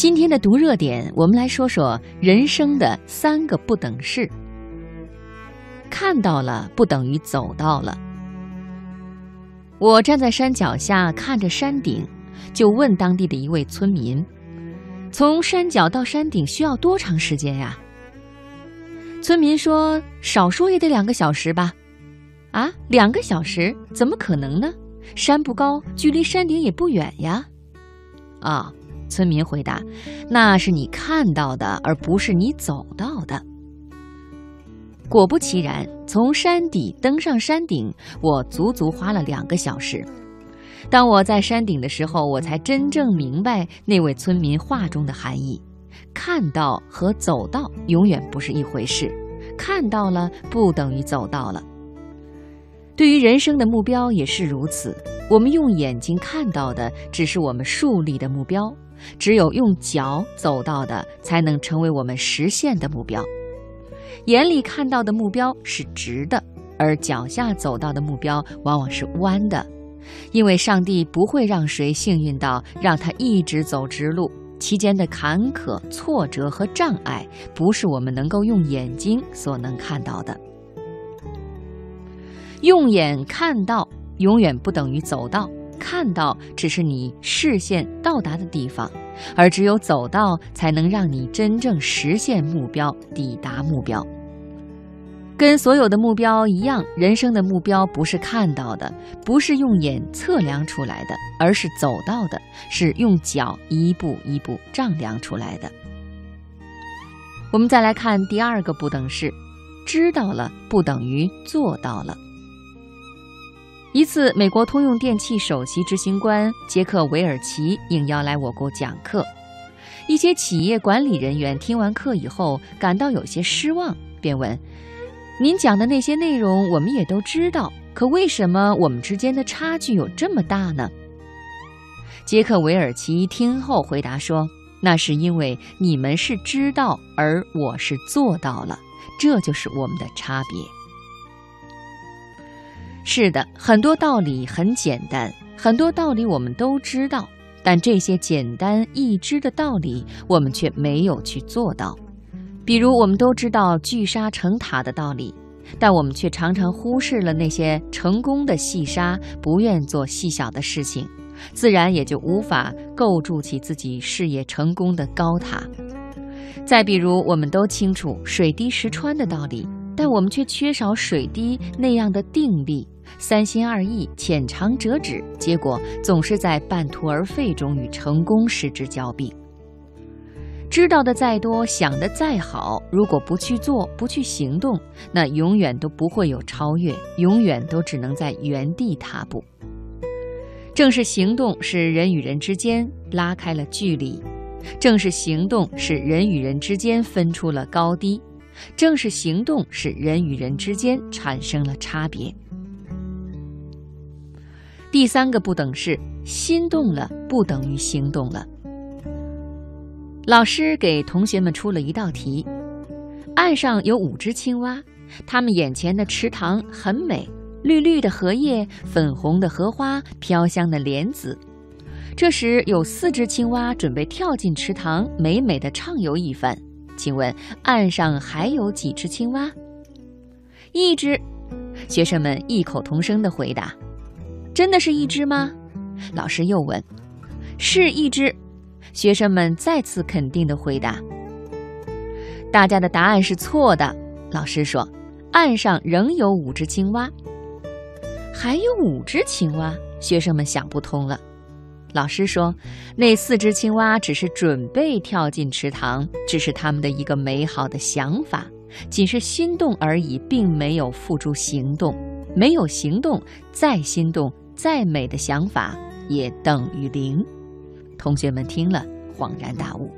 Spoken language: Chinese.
今天的读热点，我们来说说人生的三个不等式。看到了不等于走到了。我站在山脚下看着山顶，就问当地的一位村民：“从山脚到山顶需要多长时间呀？”村民说：“少说也得两个小时吧。”啊，两个小时怎么可能呢？山不高，距离山顶也不远呀。啊。村民回答：“那是你看到的，而不是你走到的。”果不其然，从山底登上山顶，我足足花了两个小时。当我在山顶的时候，我才真正明白那位村民话中的含义：看到和走到永远不是一回事，看到了不等于走到了。对于人生的目标也是如此，我们用眼睛看到的只是我们树立的目标。只有用脚走到的，才能成为我们实现的目标。眼里看到的目标是直的，而脚下走到的目标往往是弯的。因为上帝不会让谁幸运到让他一直走直路，其间的坎坷、挫折和障碍，不是我们能够用眼睛所能看到的。用眼看到，永远不等于走到。看到只是你视线到达的地方，而只有走到，才能让你真正实现目标、抵达目标。跟所有的目标一样，人生的目标不是看到的，不是用眼测量出来的，而是走到的，是用脚一步一步丈量出来的。我们再来看第二个不等式：知道了不等于做到了。一次，美国通用电气首席执行官杰克韦尔奇应邀来我国讲课。一些企业管理人员听完课以后，感到有些失望，便问：“您讲的那些内容，我们也都知道，可为什么我们之间的差距有这么大呢？”杰克韦尔奇听后回答说：“那是因为你们是知道，而我是做到了，这就是我们的差别。”是的，很多道理很简单，很多道理我们都知道，但这些简单易知的道理，我们却没有去做到。比如，我们都知道聚沙成塔的道理，但我们却常常忽视了那些成功的细沙，不愿做细小的事情，自然也就无法构筑起自己事业成功的高塔。再比如，我们都清楚水滴石穿的道理。但我们却缺少水滴那样的定力，三心二意、浅尝辄止，结果总是在半途而废中与成功失之交臂。知道的再多，想的再好，如果不去做、不去行动，那永远都不会有超越，永远都只能在原地踏步。正是行动使人与人之间拉开了距离，正是行动使人与人之间分出了高低。正是行动使人与人之间产生了差别。第三个不等式：心动了不等于行动了。老师给同学们出了一道题：岸上有五只青蛙，它们眼前的池塘很美，绿绿的荷叶，粉红的荷花，飘香的莲子。这时有四只青蛙准备跳进池塘，美美的畅游一番。请问岸上还有几只青蛙？一只。学生们异口同声的回答：“真的是一只吗？”老师又问：“是一只。”学生们再次肯定的回答：“大家的答案是错的。”老师说：“岸上仍有五只青蛙。”还有五只青蛙？学生们想不通了。老师说：“那四只青蛙只是准备跳进池塘，只是他们的一个美好的想法，仅是心动而已，并没有付诸行动。没有行动，再心动、再美的想法也等于零。”同学们听了，恍然大悟。